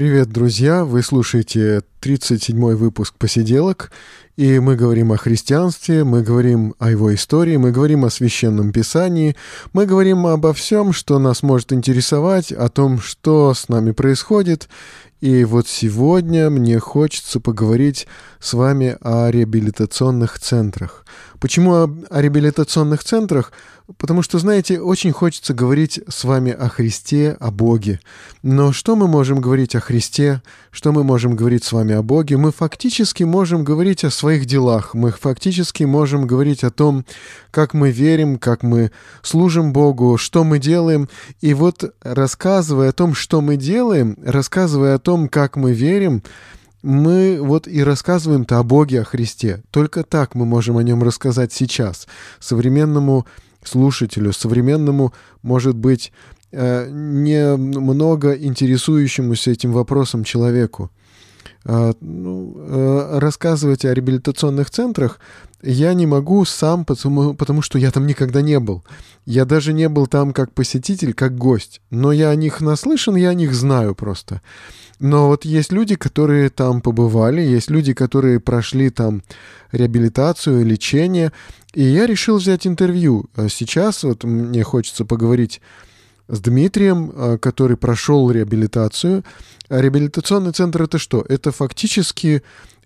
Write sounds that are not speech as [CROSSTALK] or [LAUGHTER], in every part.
Привет, друзья! Вы слушаете 37-й выпуск «Посиделок», и мы говорим о христианстве, мы говорим о его истории, мы говорим о священном писании, мы говорим обо всем, что нас может интересовать, о том, что с нами происходит. И вот сегодня мне хочется поговорить с вами о реабилитационных центрах. Почему о, о реабилитационных центрах? Потому что, знаете, очень хочется говорить с вами о Христе, о Боге. Но что мы можем говорить о Христе? Что мы можем говорить с вами о Боге? Мы фактически можем говорить о своих делах. Мы фактически можем говорить о том, как мы верим, как мы служим Богу, что мы делаем. И вот рассказывая о том, что мы делаем, рассказывая о том, как мы верим, мы вот и рассказываем-то о Боге, о Христе. Только так мы можем о нем рассказать сейчас. Современному слушателю, современному, может быть, э, не много интересующемуся этим вопросом человеку. А, ну, э, рассказывать о реабилитационных центрах я не могу сам, потому, потому что я там никогда не был. Я даже не был там как посетитель, как гость. Но я о них наслышан, я о них знаю просто. Но вот есть люди, которые там побывали, есть люди, которые прошли там реабилитацию, лечение, и я решил взять интервью. А сейчас вот мне хочется поговорить с Дмитрием, а, который прошел реабилитацию. А реабилитационный центр это что? Это фактически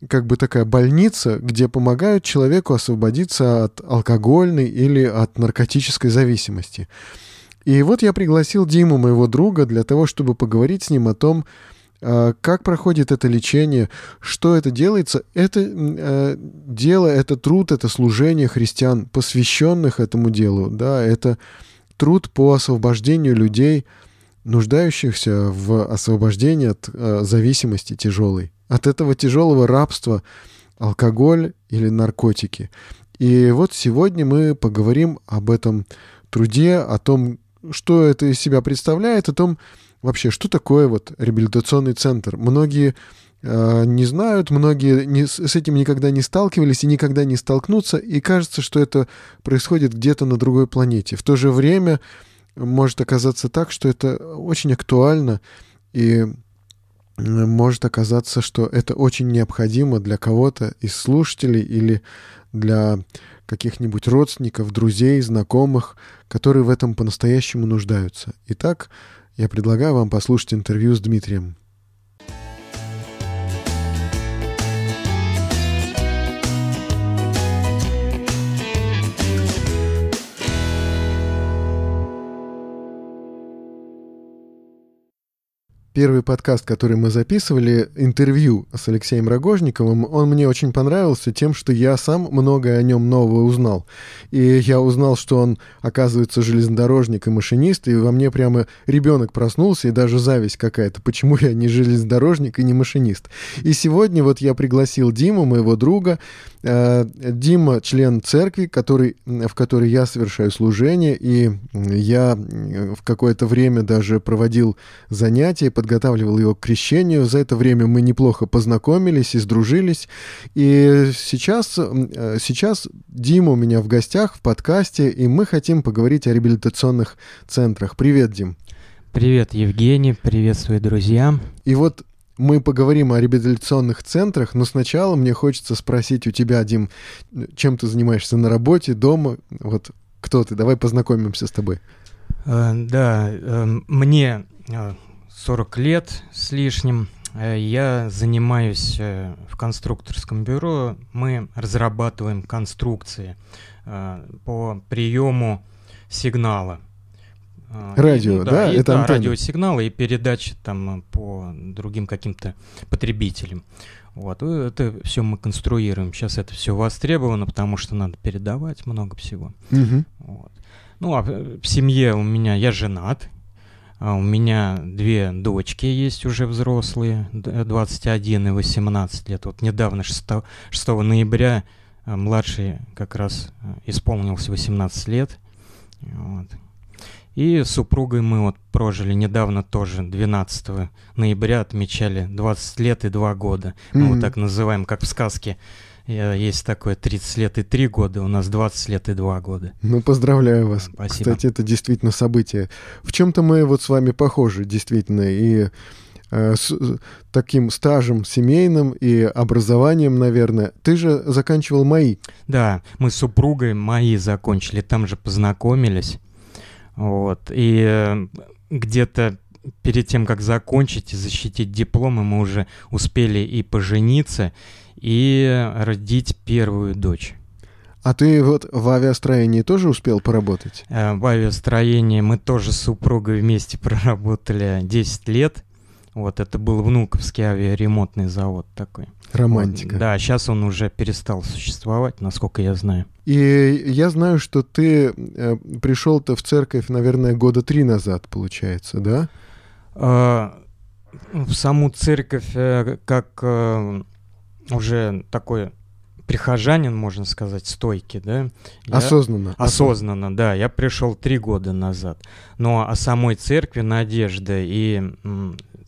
как бы такая больница, где помогают человеку освободиться от алкогольной или от наркотической зависимости. И вот я пригласил Диму, моего друга, для того, чтобы поговорить с ним о том, а, как проходит это лечение, что это делается. Это э, дело, это труд, это служение христиан, посвященных этому делу. Да, это труд по освобождению людей, нуждающихся в освобождении от э, зависимости тяжелой, от этого тяжелого рабства, алкоголь или наркотики. И вот сегодня мы поговорим об этом труде, о том, что это из себя представляет, о том, вообще, что такое вот реабилитационный центр. Многие не знают, многие не, с этим никогда не сталкивались и никогда не столкнутся, и кажется, что это происходит где-то на другой планете. В то же время может оказаться так, что это очень актуально, и может оказаться, что это очень необходимо для кого-то из слушателей или для каких-нибудь родственников, друзей, знакомых, которые в этом по-настоящему нуждаются. Итак, я предлагаю вам послушать интервью с Дмитрием. Первый подкаст, который мы записывали, интервью с Алексеем Рогожниковым, он мне очень понравился тем, что я сам многое о нем нового узнал. И я узнал, что он, оказывается, железнодорожник и машинист, и во мне прямо ребенок проснулся, и даже зависть какая-то, почему я не железнодорожник и не машинист. И сегодня вот я пригласил Диму, моего друга, Дима член церкви, который, в которой я совершаю служение, и я в какое-то время даже проводил занятия, подготавливал его к крещению. За это время мы неплохо познакомились и сдружились. И сейчас, э, сейчас Дима у меня в гостях в подкасте, и мы хотим поговорить о реабилитационных центрах. Привет, Дим. Привет, Евгений, приветствую, друзья. И вот мы поговорим о реабилитационных центрах, но сначала мне хочется спросить у тебя, Дим, чем ты занимаешься на работе, дома? Вот кто ты? Давай познакомимся с тобой. Э, да, э, мне 40 э, лет с лишним. Я занимаюсь в конструкторском бюро. Мы разрабатываем конструкции по приему сигнала. А, радио, ну, да, да? И, это да, радиосигналы и передачи там по другим каким-то потребителям. Вот, это все мы конструируем. Сейчас это все востребовано, потому что надо передавать много всего. Угу. Вот. Ну, а в семье у меня я женат. А у меня две дочки есть уже взрослые, 21 и 18 лет. Вот недавно, 6, 6 ноября, младший как раз исполнился 18 лет. Вот. И с супругой мы вот прожили недавно тоже, 12 ноября отмечали 20 лет и 2 года. Мы mm-hmm. вот так называем, как в сказке. Есть такое 30 лет и 3 года, у нас 20 лет и 2 года. Ну, поздравляю вас. Спасибо. Кстати, это действительно событие. В чем-то мы вот с вами похожи, действительно, и э, с таким стажем семейным и образованием, наверное. Ты же заканчивал МАИ. Да, мы с супругой МАИ закончили, там же познакомились. Вот. И э, где-то перед тем, как закончить и защитить дипломы, мы уже успели и пожениться, и родить первую дочь. А ты вот в авиастроении тоже успел поработать? Э, в авиастроении мы тоже с супругой вместе проработали 10 лет. Вот это был внуковский авиаремонтный завод такой. Романтика. Вот, да, сейчас он уже перестал существовать, насколько я знаю. И я знаю, что ты э, пришел-то в церковь, наверное, года три назад, получается, да? Э, в саму церковь, э, как э, уже такой прихожанин, можно сказать, стойкий, да? Я... Осознанно. Осознанно, да. Я пришел три года назад. Но о самой церкви Надежда и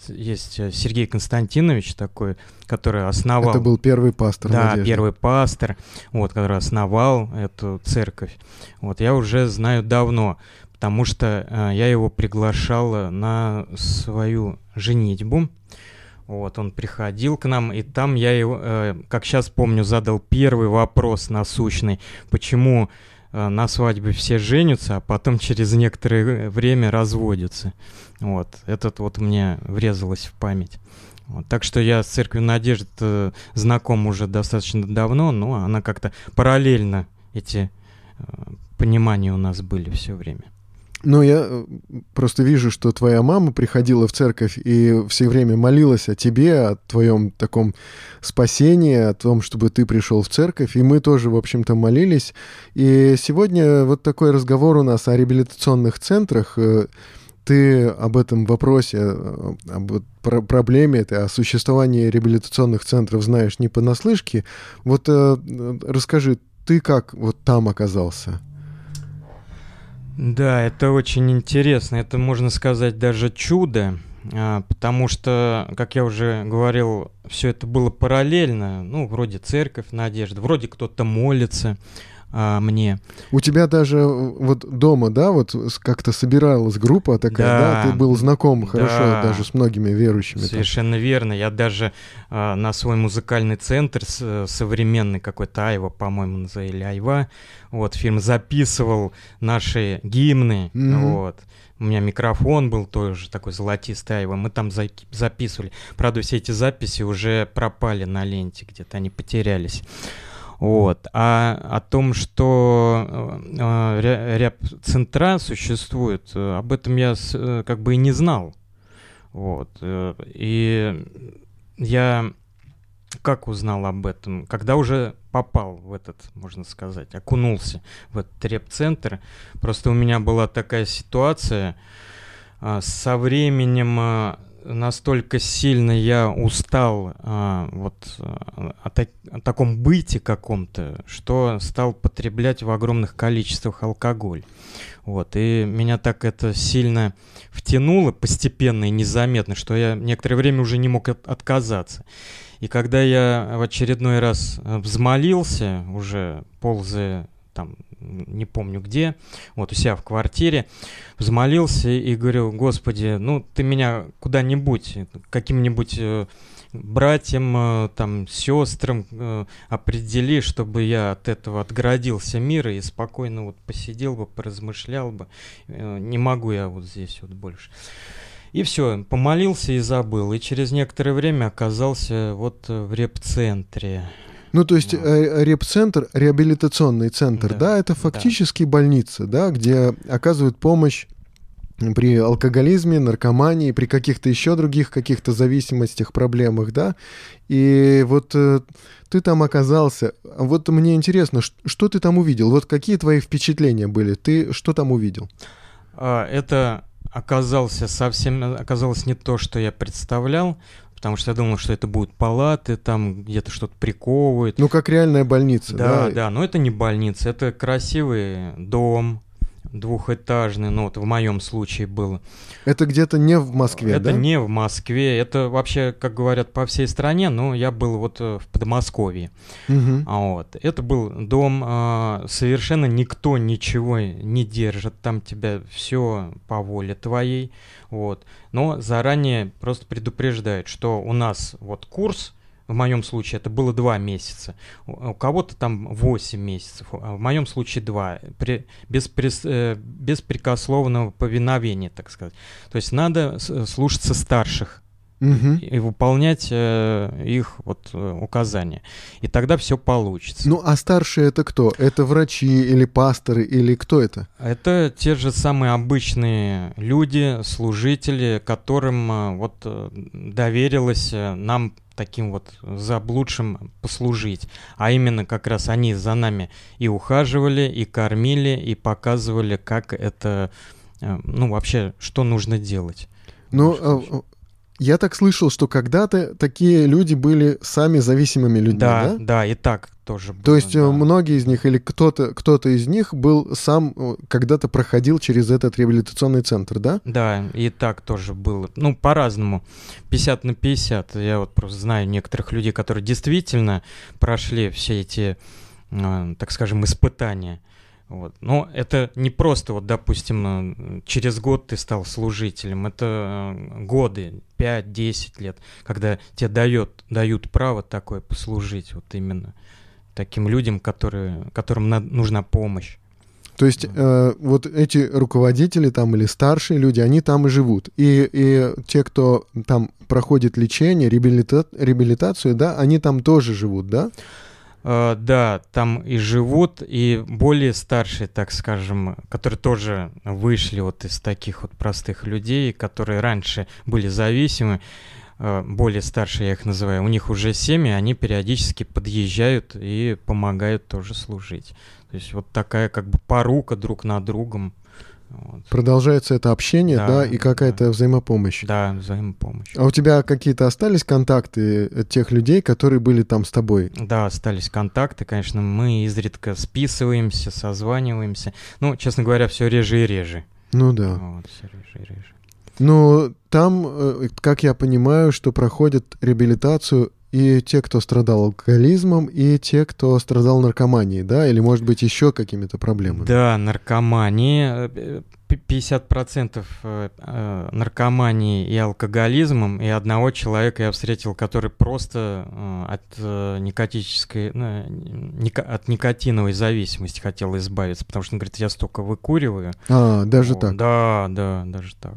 есть э, Сергей Константинович такой, который основал... Это был первый пастор Да, Надежды. первый пастор, вот, который основал эту церковь. Вот, я уже знаю давно, потому что э, я его приглашал на свою женитьбу. Вот, он приходил к нам, и там я его, э, как сейчас помню, задал первый вопрос насущный, почему э, на свадьбе все женятся, а потом через некоторое время разводятся. Вот, этот вот мне врезалось в память. Вот, так что я с Церковью Надежды э, знаком уже достаточно давно, но она как-то параллельно эти э, понимания у нас были все время. Ну, я э, просто вижу, что твоя мама приходила в церковь и все время молилась о тебе, о твоем таком спасении, о том, чтобы ты пришел в церковь. И мы тоже, в общем-то, молились. И сегодня вот такой разговор у нас о реабилитационных центрах ты об этом вопросе, э, об проблеме этой, о существовании реабилитационных центров знаешь не понаслышке. Вот э, расскажи, ты как вот там оказался? Да, это очень интересно. Это, можно сказать, даже чудо, а, потому что, как я уже говорил, все это было параллельно. Ну, вроде церковь, надежда, вроде кто-то молится, а, мне. У тебя даже э, вот дома, да, вот как-то собиралась группа такая, да, да? ты был знаком да, хорошо даже с многими верующими. Совершенно там. верно. Я даже а, на свой музыкальный центр с, современный какой-то Айва, по-моему, называли Айва, вот фильм записывал наши гимны, mm-hmm. вот. У меня микрофон был тоже такой золотистый Айва. Мы там за- записывали. Правда, все эти записи уже пропали на ленте, где-то они потерялись. Вот. А о том, что э, ряп-центра существуют, э, об этом я с, э, как бы и не знал. Вот. Э, и я как узнал об этом? Когда уже попал в этот, можно сказать, окунулся в этот реп-центр. Просто у меня была такая ситуация. Со временем настолько сильно я устал а, вот а, о, так, о таком быте каком-то, что стал потреблять в огромных количествах алкоголь. Вот, и меня так это сильно втянуло постепенно и незаметно, что я некоторое время уже не мог от, отказаться. И когда я в очередной раз взмолился, уже ползая там не помню где, вот у себя в квартире, взмолился и говорил, Господи, ну ты меня куда-нибудь, каким-нибудь э, братьям, э, там, сестрам э, определи, чтобы я от этого отгородился мира и спокойно вот посидел бы, поразмышлял бы. Не могу я вот здесь вот больше. И все, помолился и забыл. И через некоторое время оказался вот в реп-центре. Ну, то есть э, реп-центр, реабилитационный центр, да, да это фактически да. больница, да, где оказывают помощь при алкоголизме, наркомании, при каких-то еще других каких-то зависимостях, проблемах, да. И вот э, ты там оказался. Вот мне интересно, что, что ты там увидел? Вот какие твои впечатления были? Ты что там увидел? А, это оказался совсем оказалось не то, что я представлял. Потому что я думал, что это будут палаты, там где-то что-то приковывают. Ну, как реальная больница, да? Да, да, но это не больница, это красивый дом, двухэтажный, ну вот в моем случае было. Это где-то не в Москве, это да? не в Москве, это вообще, как говорят, по всей стране, но я был вот э, в Подмосковье. А Вот. Это был дом, а, совершенно никто ничего не держит, там тебя все по воле твоей, вот. Но заранее просто предупреждают, что у нас вот курс, в моем случае это было два месяца, у кого-то там 8 месяцев, а в моем случае 2, при, без, э, беспрекословного повиновения, так сказать. То есть надо с- слушаться старших, Мгм. и выполнять э, их вот э, указания. И тогда все получится. Ну, а старшие это кто? Это врачи или пасторы или кто это? Это те же самые обычные люди, служители, которым э, вот э, доверилось нам таким вот заблудшим послужить. А именно как раз они за нами и ухаживали, и кормили, и показывали, как это, ну вообще, что нужно делать. Ну, я так слышал, что когда-то такие люди были сами зависимыми людьми, Да, да? да, и так тоже было. То есть э, да. многие из них или кто-то кто из них был сам э, когда-то проходил через этот реабилитационный центр, да? Да, и так тоже было. Ну, по-разному. 50 на 50. Я вот просто знаю некоторых людей, которые действительно прошли все эти, э, так скажем, испытания. Вот. Но это не просто, вот, допустим, э, через год ты стал служителем. Это э, годы, 5-10 лет, когда тебе дает, дают право такое послужить вот именно таким людям, которые, которым на- нужна помощь. То есть э, вот эти руководители там или старшие люди, они там и живут. И, и те, кто там проходит лечение, реабилита- реабилитацию, да, они там тоже живут, да? Э, Да, там и живут, и более старшие, так скажем, которые тоже вышли вот из таких вот простых людей, которые раньше были зависимы, э, более старшие я их называю, у них уже семьи, они периодически подъезжают и помогают тоже служить. То есть вот такая как бы порука друг над другом. Вот. Продолжается это общение, да, Да, и какая-то взаимопомощь. Да, взаимопомощь. А у тебя какие-то остались контакты э, тех людей, которые были там с тобой? Да, остались контакты, конечно, мы изредка списываемся, созваниваемся. Ну, честно говоря, все реже и реже. Ну да. Вот, все реже и реже. Ну, там, э, как я понимаю, что проходят реабилитацию и те, кто страдал алкоголизмом, и те, кто страдал наркоманией, да, или, может быть, еще какими-то проблемами. Да, наркомания. э, п- 50% э, э, наркомании и алкоголизмом, и одного человека я встретил, который просто э, от никотической, ну, от никотиновой зависимости хотел избавиться, потому что он говорит, я столько выкуриваю. А, даже Вот, так. Да, да, даже так.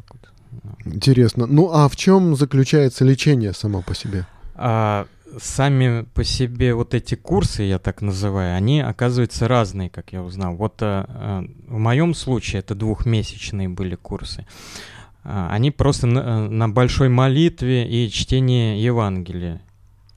Интересно. Ну, а в чем заключается лечение само по себе? А сами по себе вот эти курсы, я так называю, они оказываются разные, как я узнал. Вот а, в моем случае это двухмесячные были курсы. А, они просто на, э, на большой молитве и чтении Евангелия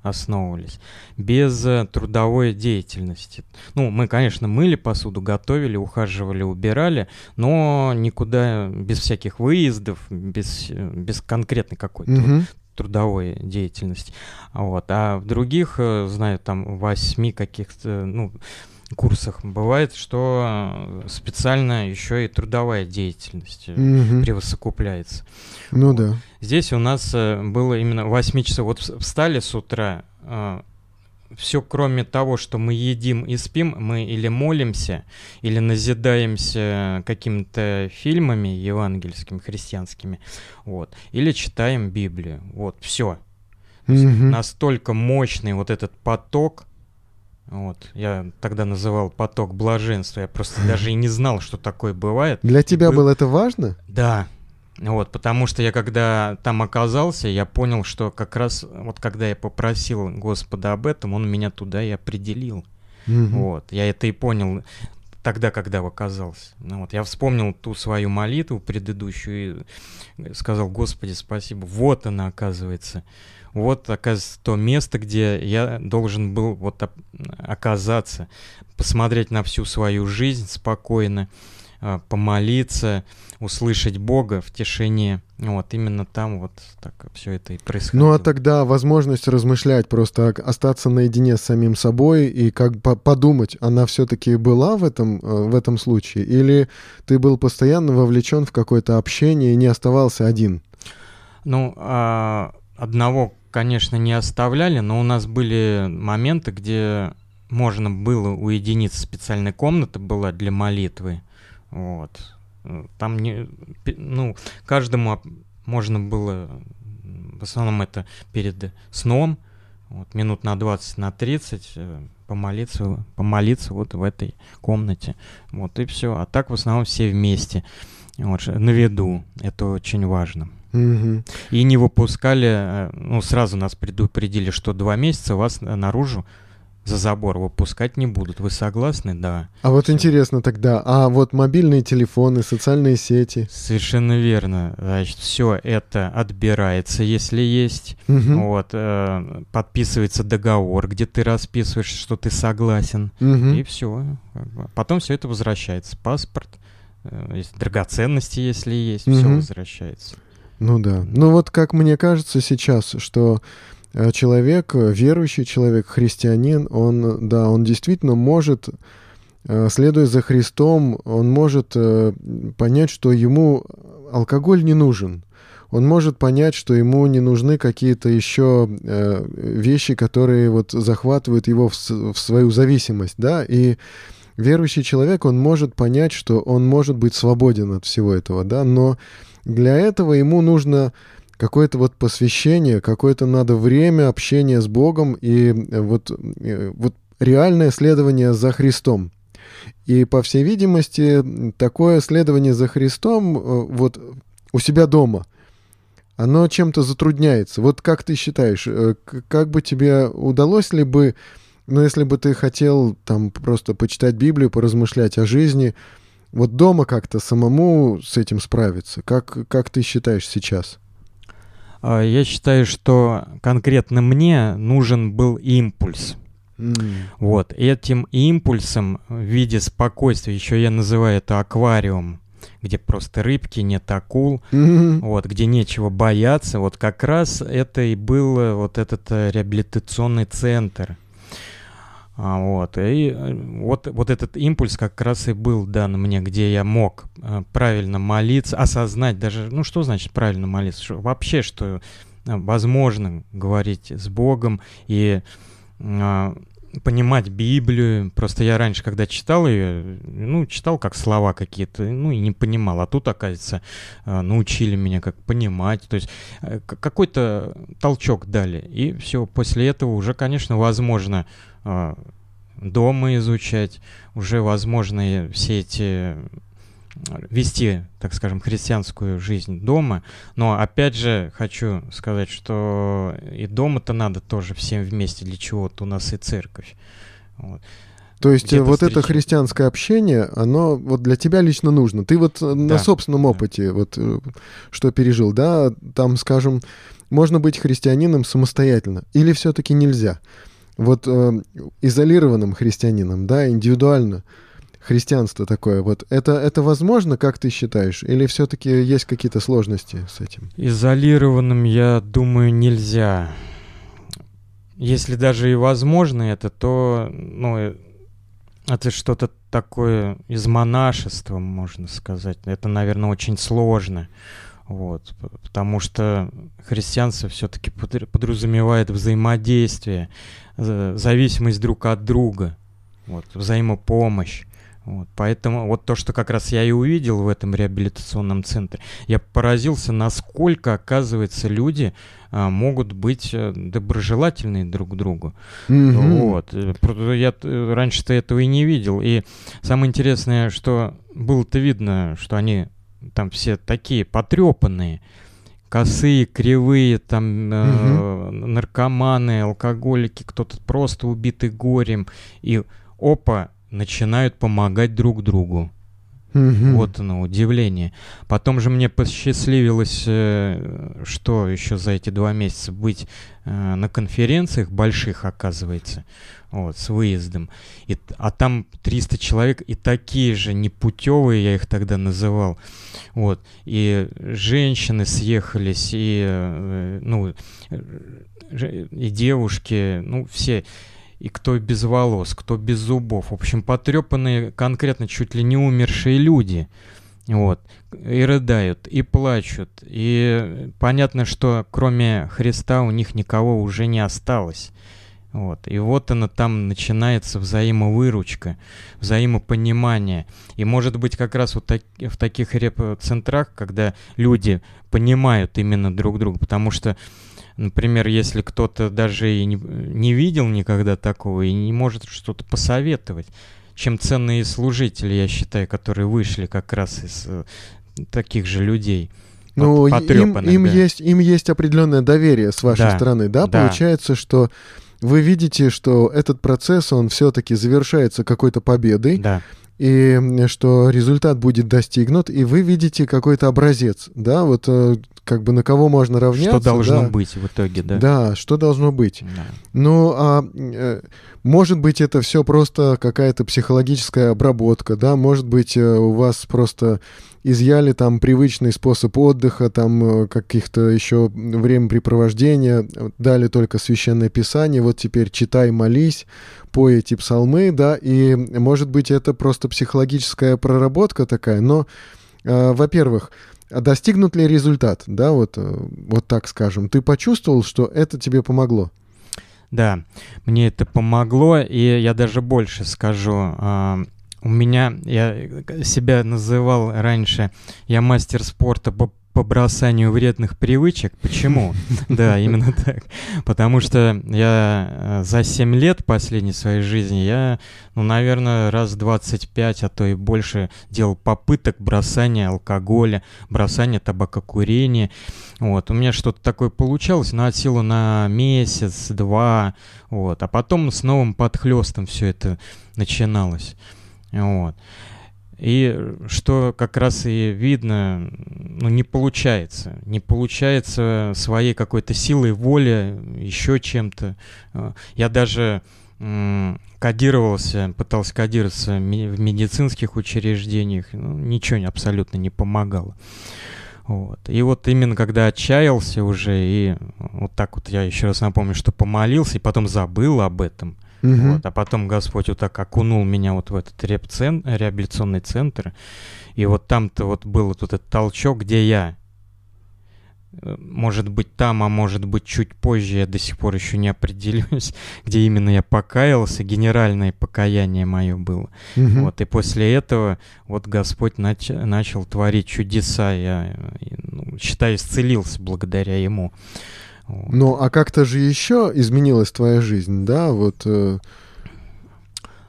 основывались, без трудовой деятельности. Ну, мы, конечно, мыли посуду, готовили, ухаживали, убирали, но никуда без всяких выездов, без, без конкретной какой-то Мгм. Трудовой деятельности. А Вот. А в других, э, знаю, там восьми каких-то, ну, курсах бывает, что э, специально еще и трудовая деятельность э, Мгм. превосокупляется. Ну Вот. да. Здесь у нас э, было именно 8 часов. Вот вс- встали с утра, все кроме того, что мы едим и спим, мы или молимся, или назидаемся какими-то фильмами евангельскими, христианскими, вот, или читаем Библию. Вот, все. Мгм. Настолько мощный вот этот поток, вот, я тогда называл поток блаженства, я просто [LAUGHS] даже и не знал, что такое бывает. Для тебя был- было это важно? Да, вот, потому что я когда там оказался, я понял, что как раз вот когда я попросил Господа об этом, Он меня туда и определил. Мгм. Вот, я это и понял тогда, когда оказался. Ну, вот, я вспомнил ту свою молитву предыдущую и сказал, Господи, спасибо. Вот она, оказывается. Вот, оказывается, то место, где я должен был вот оказаться, посмотреть на всю свою жизнь спокойно, э, помолиться, услышать Бога в тишине. Вот именно там вот так все это и происходило. Ну а тогда возможность размышлять, просто остаться наедине с самим собой и как бы подумать, она все-таки была в этом, э, в этом случае? Или ты был постоянно вовлечен в какое-то общение и не оставался один? Ну, а, одного, конечно, не оставляли, но у нас были моменты, где можно было уединиться, специальная комната была для молитвы. Вот. Там не, ну, каждому можно было, в основном это перед сном, вот, минут на 20, на 30 э, помолиться, помолиться вот в этой комнате. Вот и все. А так в основном все вместе. Вот, на виду. Это очень важно. Угу. И не выпускали, э, ну, сразу нас предупредили, что два месяца вас наружу за забор выпускать не будут. Вы согласны? Да. А вот Всё. интересно тогда, а вот мобильные телефоны, социальные сети? Совершенно верно. Значит, все это отбирается, если есть. Угу. Вот, э, подписывается договор, где ты расписываешь, что ты согласен. Угу. И все. Потом все это возвращается. Паспорт, э, драгоценности, если есть, угу. все возвращается. Ну да. Ну вот как мне кажется сейчас, что человек, э, верующий человек, христианин, он, да, он действительно может, э, следуя за Христом, он может понять, что ему алкоголь не нужен. Он может понять, что ему не нужны какие-то еще вещи, которые вот захватывают его в свою зависимость, да, и верующий человек, он может понять, что он может быть свободен от всего этого, да, но для этого ему нужно какое-то вот посвящение, какое-то надо время общения с Богом и э, вот, э, вот реальное следование за Христом. И, по всей видимости, такое следование за Христом э, вот у себя дома, оно чем-то затрудняется. Вот как ты считаешь, как бы тебе удалось ли бы, ну, если бы ты хотел там просто почитать Библию, поразмышлять о жизни, вот дома как-то самому с этим справиться? Как, как ты считаешь сейчас? А, я считаю, что конкретно мне нужен был импульс. Mm. Вот, этим импульсом в виде спокойствия, еще я называю это аквариум, где просто рыбки, нет акул, mm-hmm. вот, где нечего бояться, вот как раз это и был вот этот э, реабилитационный центр. А, вот, и э, вот, вот этот импульс как раз и был дан мне, где я мог а, правильно молиться, осознать даже, ну что значит правильно молиться, что, вообще, что возможно говорить с Богом и а, понимать Библию. Просто я раньше, когда читал ее, ну, читал как слова какие-то, ну, и не понимал. А тут, оказывается, научили меня как понимать. То есть какой-то толчок дали. И все, после этого уже, конечно, возможно дома изучать, уже возможно все эти вести, так скажем, христианскую жизнь дома. Но опять же хочу сказать, что и дома-то надо тоже всем вместе, для чего-то у нас и церковь. Вот. То есть вот встречи. это христианское общение, оно вот для тебя лично нужно. Ты вот да. на собственном опыте вот э, что пережил, да, там, скажем, можно быть христианином самостоятельно или все-таки нельзя? Вот э, изолированным христианином, да, индивидуально христианство такое, вот это, это возможно, как ты считаешь, или все-таки есть какие-то сложности с этим? Изолированным, я думаю, нельзя. Если даже и возможно это, то, ну, это что-то такое из монашества, можно сказать. Это, наверное, очень сложно. Вот, потому что христианство все-таки подразумевает взаимодействие зависимость друг от друга, вот, взаимопомощь. Вот, поэтому вот то, что как раз я и увидел в этом реабилитационном центре, я поразился, насколько, оказывается, люди а, могут быть а, доброжелательны друг к другу. Mm-hmm. Вот. Э, я раньше-то этого и не видел. И самое интересное, что было-то видно, что они там все такие потрепанные косые, кривые, там э, наркоманы, алкоголики, кто-то просто убитый горем, и опа, начинают помогать друг другу. Мгм. Вот оно, удивление. Потом же мне посчастливилось, э, что еще за эти два месяца быть э, на конференциях больших, оказывается, вот, с выездом. И, а там 300 человек, и такие же непутевые, я их тогда называл. Вот. И женщины съехались, и, э, ну, и девушки, ну, все. И кто без волос, кто без зубов. В общем, потрепанные, конкретно чуть ли не умершие люди. Вот. И рыдают, и плачут. И понятно, что кроме Христа у них никого уже не осталось. Вот. И вот она там начинается взаимовыручка, взаимопонимание. И может быть как раз вот так- в таких реп-центрах, когда люди понимают именно друг друга, потому что Например, если кто-то даже и не, не видел никогда такого и не может что-то посоветовать, чем ценные служители, я считаю, которые вышли как раз из э, таких же людей. Ну, им, им да. есть, им есть определенное доверие с вашей Да, стороны, да? да. Получается, что вы видите, что этот процесс, он все-таки завершается какой-то победой, Да, и что результат будет достигнут, и вы видите какой-то образец, да, вот э, как бы на кого можно равняться. что должно да. быть в итоге, да. Да, что должно быть. Да. Ну, а э, может быть, это все просто какая-то психологическая обработка, да, может быть, э, у вас просто изъяли там привычный способ отдыха, там э, каких-то еще времяпрепровождения, дали только священное писание, вот теперь читай, молись, пой эти псалмы, да, и, может быть, это просто психологическая проработка такая, но, э, во-первых, а достигнут ли результат, да, вот, э, вот так скажем, ты почувствовал, что это тебе помогло? Да, мне это помогло, и я даже больше скажу. У меня, я себя называл раньше, я мастер спорта по, по бросанию вредных привычек. Почему? [LAUGHS] Да, именно так. Потому что я э, за 7 лет последней своей жизни, я, ну, наверное, раз 25, а то и больше делал попыток бросания алкоголя, бросания табакокурения. Вот, у меня что-то такое получалось, но от силы на месяц, два, вот, а потом с новым подхлестом все это начиналось, вот. И что как раз и видно, ну, не получается. Не получается своей какой-то силой воли, еще чем-то. Э, Я даже кодировался, пытался кодироваться в медицинских учреждениях, ну, ничего абсолютно не помогало. Вот. И вот именно когда отчаялся уже, и вот так вот я еще раз напомню, что помолился, и потом забыл об этом, Мгм. вот, а потом Господь вот так окунул меня вот в этот реп-цен- реабилитационный центр, и вот там-то вот был вот этот толчок, где я, э, может быть там, а может быть чуть позже, я до сих пор еще не определюсь, [LAUGHS] где именно я покаялся, генеральное покаяние мое было. Мгм. Вот, и после этого вот Господь нач- начал творить чудеса. Я, э, ну, считаю, исцелился благодаря Ему. Вот. Ну, а как-то же еще изменилась твоя жизнь, да? Вот э,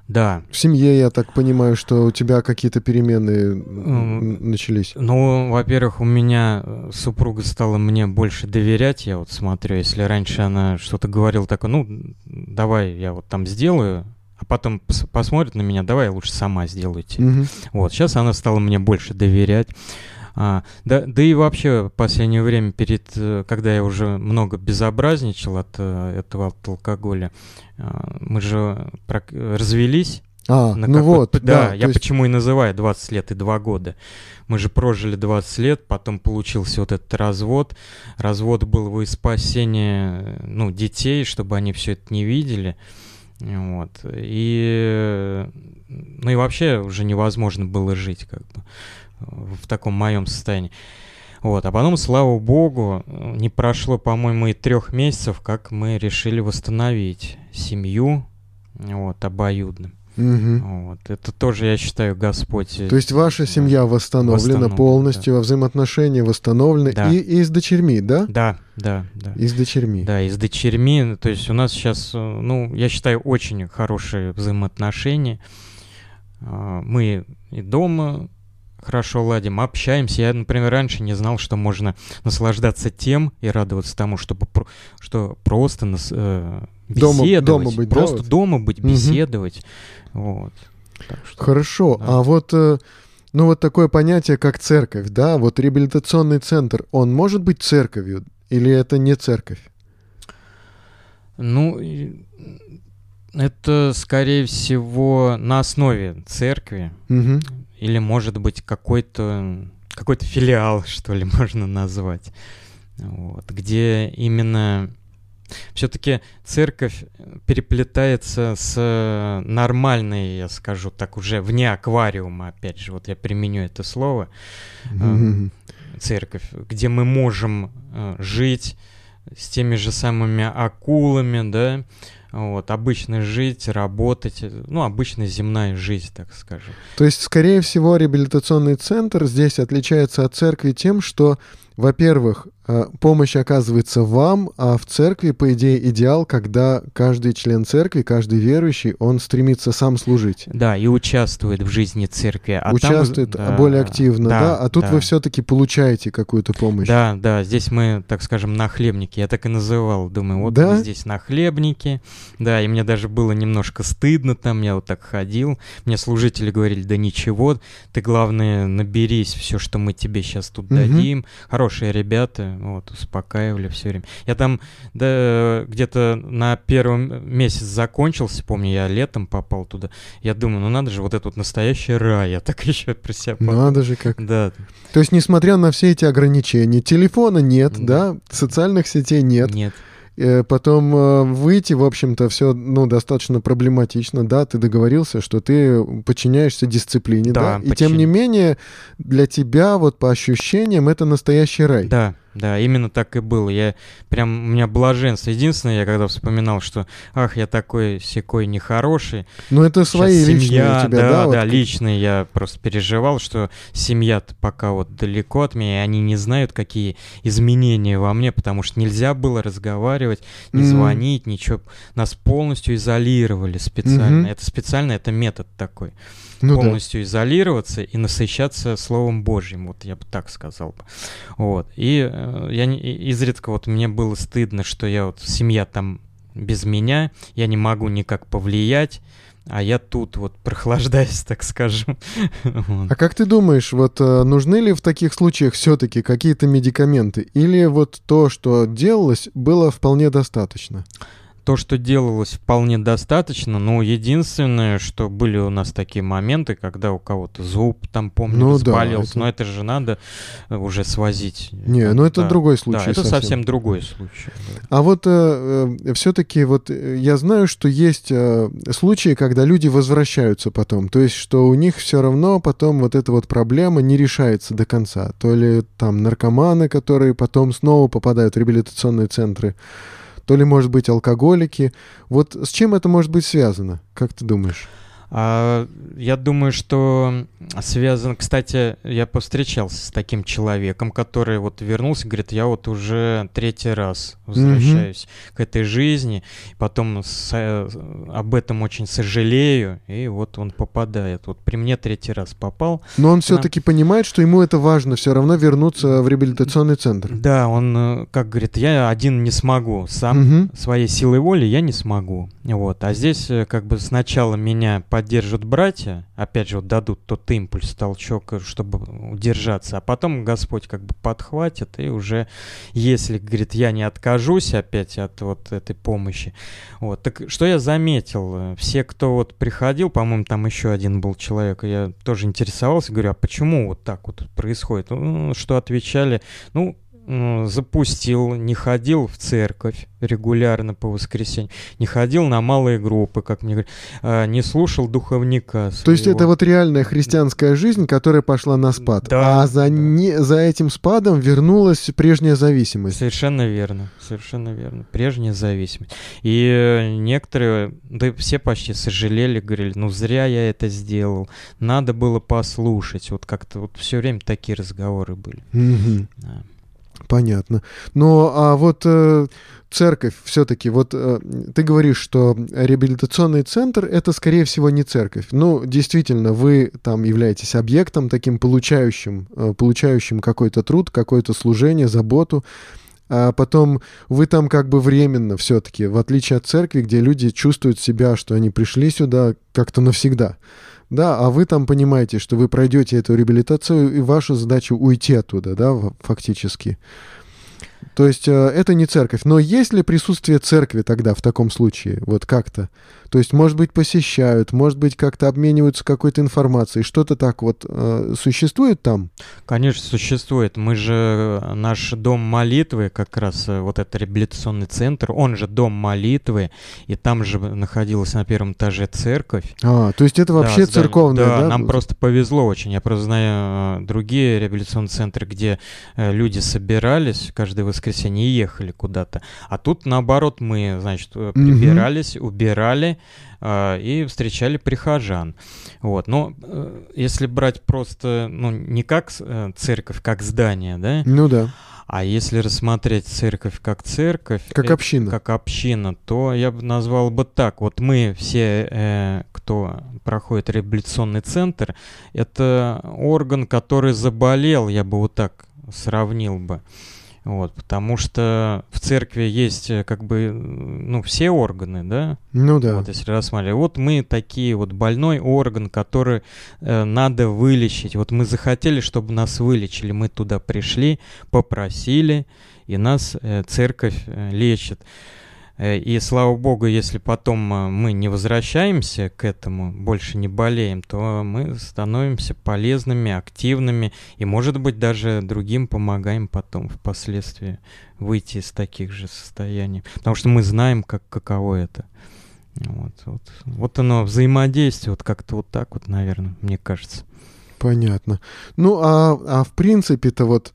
Да. в семье, я так понимаю, что у тебя какие-то перемены начались. Ну, во-первых, у меня э, супруга стала мне больше доверять, я вот смотрю, если раньше она что-то говорила такое, ну, давай я вот там сделаю, а потом пос- посмотрит на меня, давай я лучше сама сделаю тебе. Мгм. Вот, сейчас она стала мне больше доверять. А, да, да и вообще в последнее время, перед, э, когда я уже много безобразничал от э, этого от алкоголя, а, мы же развелись. А, на ну вот, да, да, я есть- почему и называю 20 лет и 2 года. Мы же прожили 20 лет, потом получился вот этот развод. Развод был во спасение ну, детей, чтобы они все это не видели. Вот. И, ну и вообще уже невозможно было жить как бы в таком моем состоянии. Вот. А потом, слава богу, не прошло, по-моему, и трех месяцев, как мы решили восстановить семью вот, обоюдно. Мгм. Вот. Это тоже, я считаю, Господь. э, То есть ваша семья восстановлена Восстановлена, полностью, взаимоотношения восстановлены Да. и, и с дочерьми, да? Да, да, да. И с дочерьми. Да, и с дочерьми. То есть у нас сейчас, э, ну, я считаю, очень хорошие взаимоотношения. А, Мы и дома хорошо ладим, общаемся. Я, например, раньше не знал, что можно наслаждаться тем и радоваться тому, чтобы про- что просто нас, э, Дома- беседовать, дома быть, да, просто вот? дома быть, беседовать. Вот. Так что, Хорошо. Да. А вот э, Ну вот такое понятие, как церковь, да, вот реабилитационный центр, он может быть церковью или это не церковь? Ну, это, скорее всего, на основе церкви. Угу. Или, может быть, какой-то какой-то филиал, [LAUGHS] что ли, можно назвать. Вот, где именно все-таки церковь переплетается с нормальной, я скажу так, уже вне аквариума, опять же, вот я применю это слово, mm-hmm. церковь, где мы можем э, жить с теми же самыми акулами, да, вот, обычно жить, работать, ну, обычная земная жизнь, так скажем. То есть, скорее всего, реабилитационный центр здесь отличается от церкви тем, что во-первых, помощь оказывается вам, а в церкви, по идее, идеал, когда каждый член церкви, каждый верующий, он стремится сам служить. Да, и участвует в жизни церкви. А участвует там, да, более активно, да, да? а тут да. вы все-таки получаете какую-то помощь. Да, да, здесь мы, так скажем, нахлебники, я так и называл, думаю, вот да? мы здесь нахлебники, да, и мне даже было немножко стыдно там, я вот так ходил, мне служители говорили, да ничего, ты, главное, наберись все, что мы тебе сейчас тут угу. дадим, хорошие ребята, вот, успокаивали все время. Я там да, где-то на первом месяц закончился, помню, я летом попал туда. Я думаю, ну надо же, вот этот вот настоящий рай, я так [LAUGHS] еще про себя подумал. Надо же как. Да. То есть, несмотря на все эти ограничения, телефона нет, да, да социальных сетей нет. Нет. Э, потом э, выйти, в общем-то, все ну, достаточно проблематично, да, ты договорился, что ты подчиняешься дисциплине, да, да? и тем не менее для тебя вот по ощущениям это настоящий рай. Да, да, именно так и было. Я прям, у меня блаженство. Единственное, я когда вспоминал, что, ах, я такой секой нехороший. Ну, это свои семья, личные у тебя, да? Да, да, вот... личные. Я просто переживал, что семья-то пока вот далеко от меня, и они не знают, какие изменения во мне, потому что нельзя было разговаривать, не mm. звонить, ничего. Нас полностью изолировали специально. Mm-hmm. Это специально, это метод такой ну, полностью да. изолироваться и насыщаться Словом Божьим, вот я бы так сказал бы. Вот. И э, я не, изредка вот мне было стыдно, что я вот семья там без меня, я не могу никак повлиять, а я тут вот прохлаждаюсь, так скажем. [LAUGHS] А как ты думаешь, вот э, нужны ли в таких случаях все-таки какие-то медикаменты? Или вот то, что делалось, было вполне достаточно? То, что делалось, вполне достаточно, но единственное, что были у нас такие моменты, когда у кого-то зуб, там, помню, ну, воспалился, да, это... но это же надо уже свозить. Не, ну это да, другой случай. Да, это совсем, совсем другой случай. Да. А вот э, э все-таки вот э, я знаю, что есть э, случаи, когда люди возвращаются потом, то есть что у них все равно потом вот эта вот проблема не решается до конца. То ли там наркоманы, которые потом снова попадают в реабилитационные центры, то ли, может быть, алкоголики. Вот с чем это может быть связано, как ты думаешь? А, я думаю, что связан... Кстати, я повстречался с таким человеком, который вот вернулся, говорит, я вот уже третий раз возвращаюсь mm-hmm. к этой жизни, потом с, э, об этом очень сожалею, и вот он попадает. Вот при мне третий раз попал. Но он все-таки нам... понимает, что ему это важно, все равно вернуться в реабилитационный центр. Да, он, э, как говорит, я один не смогу, сам mm-hmm. своей силой воли я не смогу. Вот. А здесь э, как бы сначала меня поддержат братья, опять же, вот дадут тот импульс, толчок, э, чтобы удержаться, а потом Господь как бы подхватит, и уже, если, говорит, я не откажусь опять от вот этой помощи, вот, так что я заметил, все, кто вот приходил, по-моему, там еще один был человек, я тоже интересовался, говорю, а почему вот так вот происходит? Ну, что отвечали, ну, запустил, не ходил в церковь регулярно по воскресеньям, не ходил на малые группы, как мне говорят, а, не слушал духовника. Своего. То есть это вот реальная христианская жизнь, которая пошла на спад, да, а за, да. не, за этим спадом вернулась прежняя зависимость. Совершенно верно, совершенно верно, прежняя зависимость. И некоторые, да все почти сожалели, говорили, ну зря я это сделал, надо было послушать, вот как-то вот все время такие разговоры были. Угу. Да. Понятно. Но а вот э, церковь все-таки, вот э, ты говоришь, что реабилитационный центр это, скорее всего, не церковь. Ну, действительно, вы там являетесь объектом таким получающим, э, получающим какой-то труд, какое-то служение, заботу. А потом вы там как бы временно все-таки, в отличие от церкви, где люди чувствуют себя, что они пришли сюда как-то навсегда. Да, а вы там понимаете, что вы пройдете эту реабилитацию, и ваша задача уйти оттуда, да, фактически. То есть э, это не церковь. Но есть ли присутствие церкви тогда в таком случае? Вот как-то? То есть, может быть, посещают, может быть, как-то обмениваются какой-то информацией. Что-то так вот э, существует там? Конечно, существует. Мы же, э, наш дом молитвы, как раз э, вот этот реабилитационный центр, он же дом молитвы, и там же находилась на первом этаже церковь. А, то есть это вообще да, церковное, да? Да, нам просто повезло очень. Я просто знаю другие реабилитационные центры, где люди собирались каждое воскресенье и ехали куда-то. А тут, наоборот, мы, значит, прибирались, угу. убирали, а, и встречали прихожан. Вот. Но э, если брать просто, ну, не как э, церковь, как здание, да? Ну да. А если рассмотреть церковь как церковь, как э, община, как община, то я бы назвал бы так: вот мы все, э, кто проходит реабилитационный центр, это орган, который заболел, я бы вот так сравнил бы. Вот, потому что в церкви есть э, как бы, ну, все органы, да? Ну да. Вот если рассматривать. Вот мы такие, вот больной орган, который э, надо вылечить. Вот мы захотели, чтобы нас вылечили. Мы туда пришли, попросили, и нас э, церковь э, лечит. Э, и слава богу, если потом э, мы не возвращаемся к этому, больше не болеем, то мы становимся полезными, активными и, может быть, даже другим помогаем потом впоследствии выйти из таких же состояний. Потому что мы знаем, как, каково это. Вот, вот, вот оно, взаимодействие, вот как-то вот так вот, наверное, мне кажется. Понятно. Ну, а, а в принципе-то вот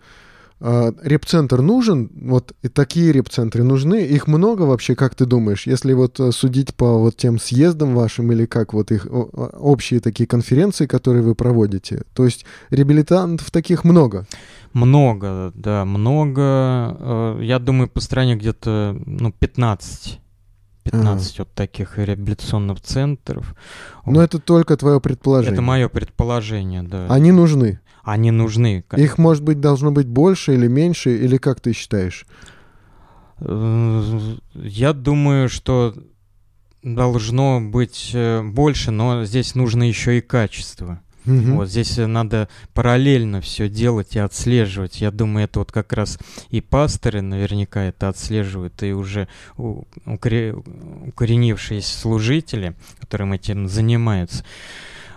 репцентр нужен, вот и такие репцентры нужны, их много вообще, как ты думаешь, если вот э, судить по вот тем съездам вашим или как вот их общие такие конференции, которые вы проводите, то есть реабилитантов таких много? Много, да, много, э, я думаю, по стране где-то, ну, 15 15 а. вот таких реабилитационных центров. Но это только твое предположение. Это мое предположение, да. Они нужны они нужны. Их, может быть, должно быть больше или меньше, или как ты считаешь? Э, я думаю, что должно быть э, больше, но здесь нужно еще и качество. Угу. Вот здесь надо параллельно все делать и отслеживать. Я думаю, это вот как раз и пасторы наверняка это отслеживают, и уже укоренившиеся служители, которым этим занимаются.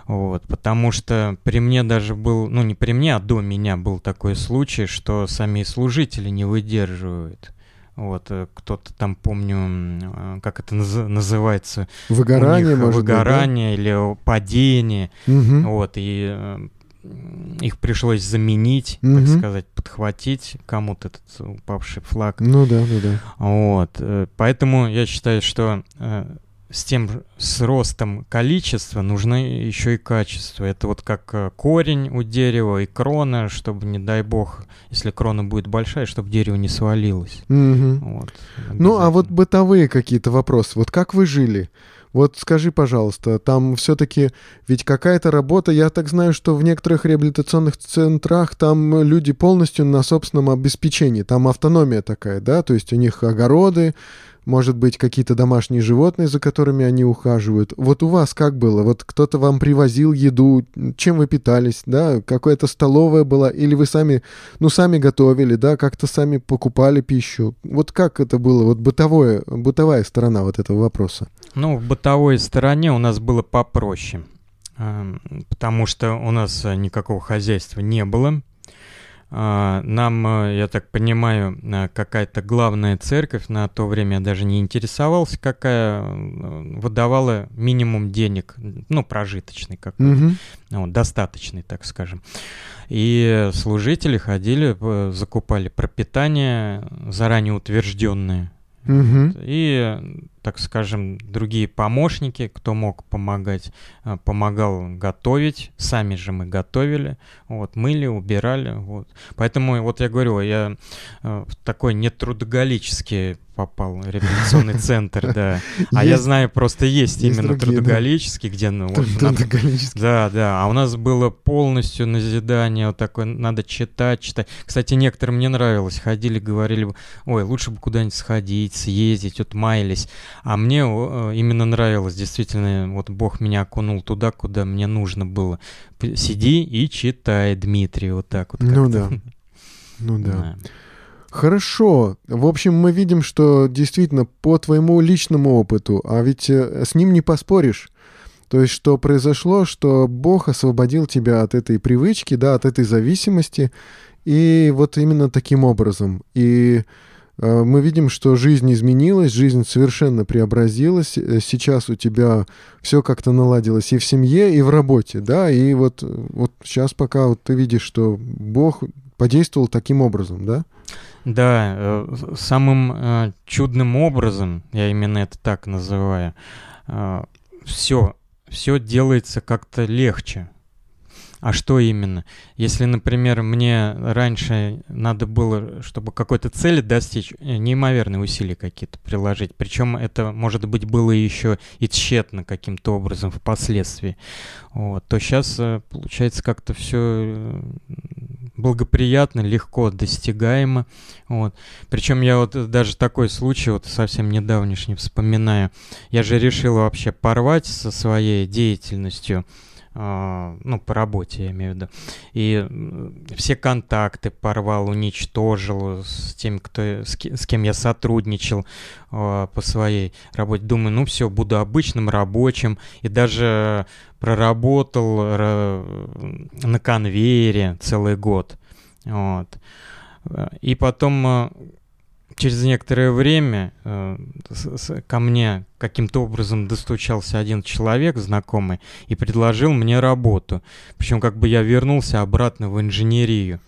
Вот, потому что при мне даже был, ну не при мне, а до меня был такой случай, что сами служители не выдерживают. Вот, э, кто-то там, помню, э, как это наз- называется? Выгорание, может Выгорание быть, да? или падение. Угу. Вот, и э, их пришлось заменить, угу. так сказать, подхватить кому-то этот упавший флаг. Ну да, ну да. Вот, поэтому я считаю, что с тем, с ростом количества нужно еще и качество. Это вот как э, корень у дерева и крона, чтобы, не дай бог, если крона будет большая, чтобы дерево не свалилось. Угу. Вот, ну, а вот бытовые какие-то вопросы. Вот как вы жили? Вот скажи, пожалуйста, там все-таки ведь какая-то работа, я так знаю, что в некоторых реабилитационных центрах там люди полностью на собственном обеспечении, там автономия такая, да, то есть у них огороды, может быть, какие-то домашние животные, за которыми они ухаживают. Вот у вас как было? Вот кто-то вам привозил еду, чем вы питались, да? Какая-то столовая была? Или вы сами, ну, сами готовили, да? Как-то сами покупали пищу? Вот как это было? Вот бытовое, бытовая сторона вот этого вопроса. Ну, в бытовой стороне у нас было попроще, эм, потому что у нас никакого хозяйства не было. А, нам, э, я так понимаю, э, какая-то главная церковь, на то время я даже не интересовался, какая э, выдавала минимум денег, ну, прожиточный какой-то, угу. вот, достаточный, так скажем. И служители ходили, закупали пропитание заранее утвержденное. Угу. И так скажем, другие помощники, кто мог помогать, э, помогал готовить, сами же мы готовили, вот, мыли, убирали, вот. Поэтому, вот я говорю, я э, в такой нетрудоголический попал реабилитационный [LAUGHS] центр, да. А я знаю, просто есть именно трудоголический, где, ну, Трудоголический. Да, да. А у нас было полностью назидание, вот такое, надо читать, читать. Кстати, некоторым не нравилось, ходили, говорили, ой, лучше бы куда-нибудь сходить, съездить, вот маялись. А мне э, именно нравилось, действительно, вот Бог меня окунул туда, куда мне нужно было. Сиди и читай, Дмитрий, вот так вот. Ну да. Ну да. да. Хорошо. В общем, мы видим, что действительно по твоему личному опыту, а ведь э, с ним не поспоришь. То есть, что произошло, что Бог освободил тебя от этой привычки, да, от этой зависимости, и вот именно таким образом. И мы видим, что жизнь изменилась, жизнь совершенно преобразилась. Э, сейчас у тебя все как-то наладилось и в семье, и в работе, да, и вот, вот сейчас пока вот ты видишь, что Бог подействовал таким образом, да? Да, э, самым э, чудным образом, я именно это так называю, э, все все делается как-то легче. А что именно? Если, например, мне раньше надо было, чтобы какой-то цели достичь, э, неимоверные усилия какие-то приложить. Причем это, может быть, было еще и тщетно каким-то образом впоследствии. Вот, то сейчас э, получается как-то все э, благоприятно, легко достигаемо. Вот. Причем я вот даже такой случай вот совсем недавнешний вспоминаю. Я же решил вообще порвать со своей деятельностью ну, по работе, я имею в виду. И все контакты порвал, уничтожил с тем, кто, с, с кем я сотрудничал э, по своей работе. Думаю, ну все, буду обычным рабочим. И даже проработал на конвейере целый год. Вот. И потом э, через некоторое время э, с, ко мне каким-то образом достучался один человек знакомый и предложил мне работу. Причем как бы я вернулся обратно в инженерию,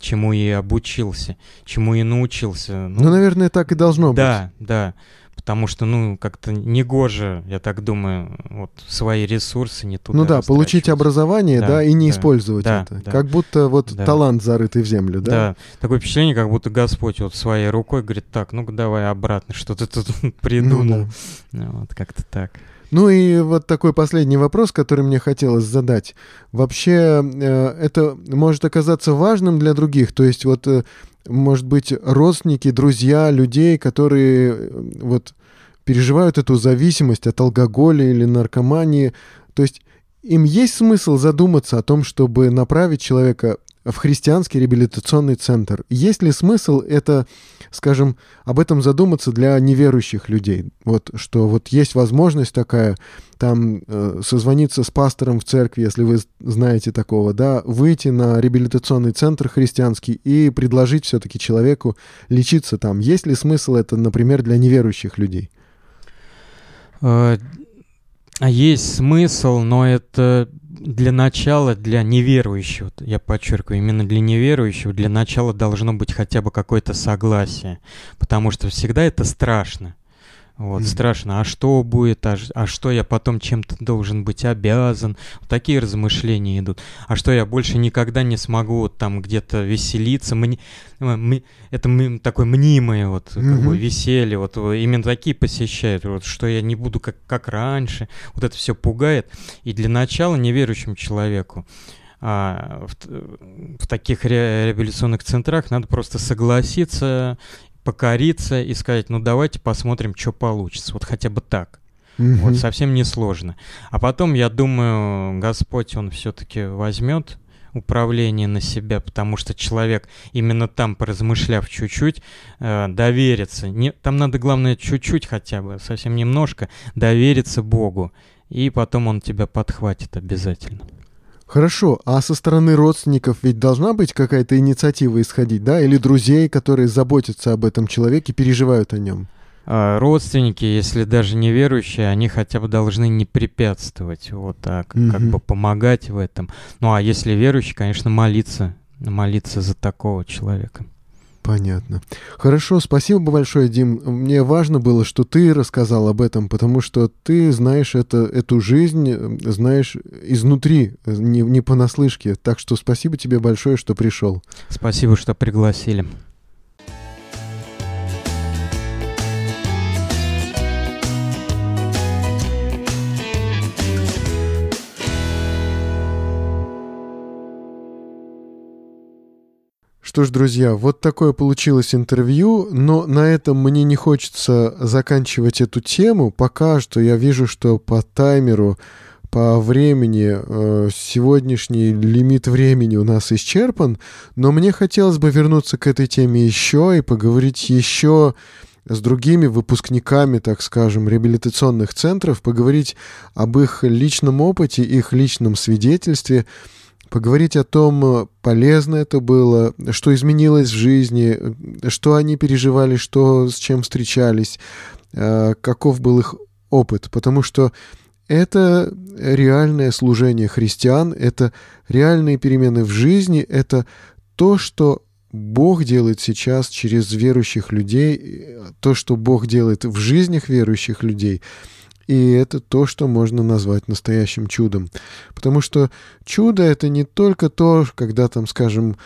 чему и обучился, чему и научился. Ну, ну наверное, так и должно да, быть. Да, да потому что, ну, как-то негоже, я так думаю, вот свои ресурсы не туда Ну да, получить образование, да, да и не да, использовать да, это. Да, как будто вот да. талант зарытый в землю, да? Да, такое впечатление, как будто Господь вот своей рукой говорит, так, ну-ка давай обратно, что ты тут [LAUGHS] придумал. Ну, да. Ну, вот как-то так. Ну и вот такой последний вопрос, который мне хотелось задать. Вообще э, это может оказаться важным для других, то есть вот э, может быть, родственники, друзья людей, которые э, вот переживают эту зависимость от алкоголя или наркомании. То есть им есть смысл задуматься о том, чтобы направить человека в христианский реабилитационный центр. Есть ли смысл это, скажем, об этом задуматься для неверующих людей? Вот что вот есть возможность такая, там э, созвониться с пастором в церкви, если вы знаете такого, да, выйти на реабилитационный центр христианский и предложить все-таки человеку лечиться там. Есть ли смысл это, например, для неверующих людей? А, есть смысл, но это для начала, для неверующего, я подчеркиваю, именно для неверующего, для начала должно быть хотя бы какое-то согласие, потому что всегда это страшно. Вот, mm-hmm. страшно. А что будет? А, а что я потом чем-то должен быть обязан? Вот такие размышления идут. А что я больше никогда не смогу вот, там где-то веселиться? Мне, мы, это мы, такое мнимое вот mm-hmm. как бы, веселье. Вот, именно такие посещают. Вот, что я не буду как, как раньше. Вот это все пугает. И для начала неверующему человеку а, в, в таких реабилитационных центрах надо просто согласиться покориться и сказать, ну давайте посмотрим, что получится. Вот хотя бы так. Mm-hmm. Вот совсем несложно. А потом, я думаю, Господь, Он все-таки возьмет управление на себя, потому что человек, именно там, поразмышляв чуть-чуть, э, доверится. Не, там надо, главное, чуть-чуть хотя бы, совсем немножко, довериться Богу. И потом Он тебя подхватит обязательно. Хорошо, а со стороны родственников ведь должна быть какая-то инициатива исходить, да? Или друзей, которые заботятся об этом человеке, переживают о нем? А, родственники, если даже не верующие, они хотя бы должны не препятствовать, вот так, mm-hmm. как бы помогать в этом. Ну а если верующий, конечно, молиться, молиться за такого человека. Понятно. Хорошо, спасибо большое, Дим. Мне важно было, что ты рассказал об этом, потому что ты знаешь это, эту жизнь, знаешь изнутри, не, не понаслышке. Так что спасибо тебе большое, что пришел. Спасибо, что пригласили. Что ж, друзья, вот такое получилось интервью, но на этом мне не хочется заканчивать эту тему. Пока что я вижу, что по таймеру, по времени, э, сегодняшний лимит времени у нас исчерпан, но мне хотелось бы вернуться к этой теме еще и поговорить еще с другими выпускниками, так скажем, реабилитационных центров, поговорить об их личном опыте, их личном свидетельстве, поговорить о том, полезно это было, что изменилось в жизни, что они переживали, что с чем встречались, э, каков был их опыт, потому что это реальное служение христиан, это реальные перемены в жизни, это то, что Бог делает сейчас через верующих людей, то, что Бог делает в жизнях верующих людей, и это то, что можно назвать настоящим чудом. Потому что чудо — это не только то, когда там, скажем,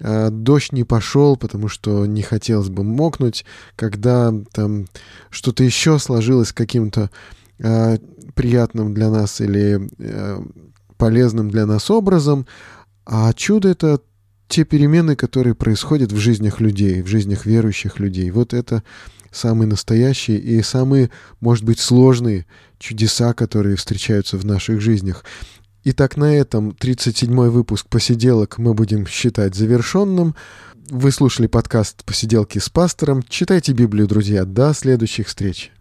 а, дождь не пошел, потому что не хотелось бы мокнуть, когда там что-то еще сложилось каким-то э, приятным для нас или э, полезным для нас образом, а чудо — это те перемены, которые происходят в жизнях людей, в жизнях верующих людей. Вот это самые настоящие и самые, может быть, сложные чудеса, которые встречаются в наших жизнях. Итак, на этом 37-й выпуск «Посиделок» мы будем считать завершенным. Вы слушали подкаст «Посиделки с пастором». Читайте Библию, друзья. До следующих встреч.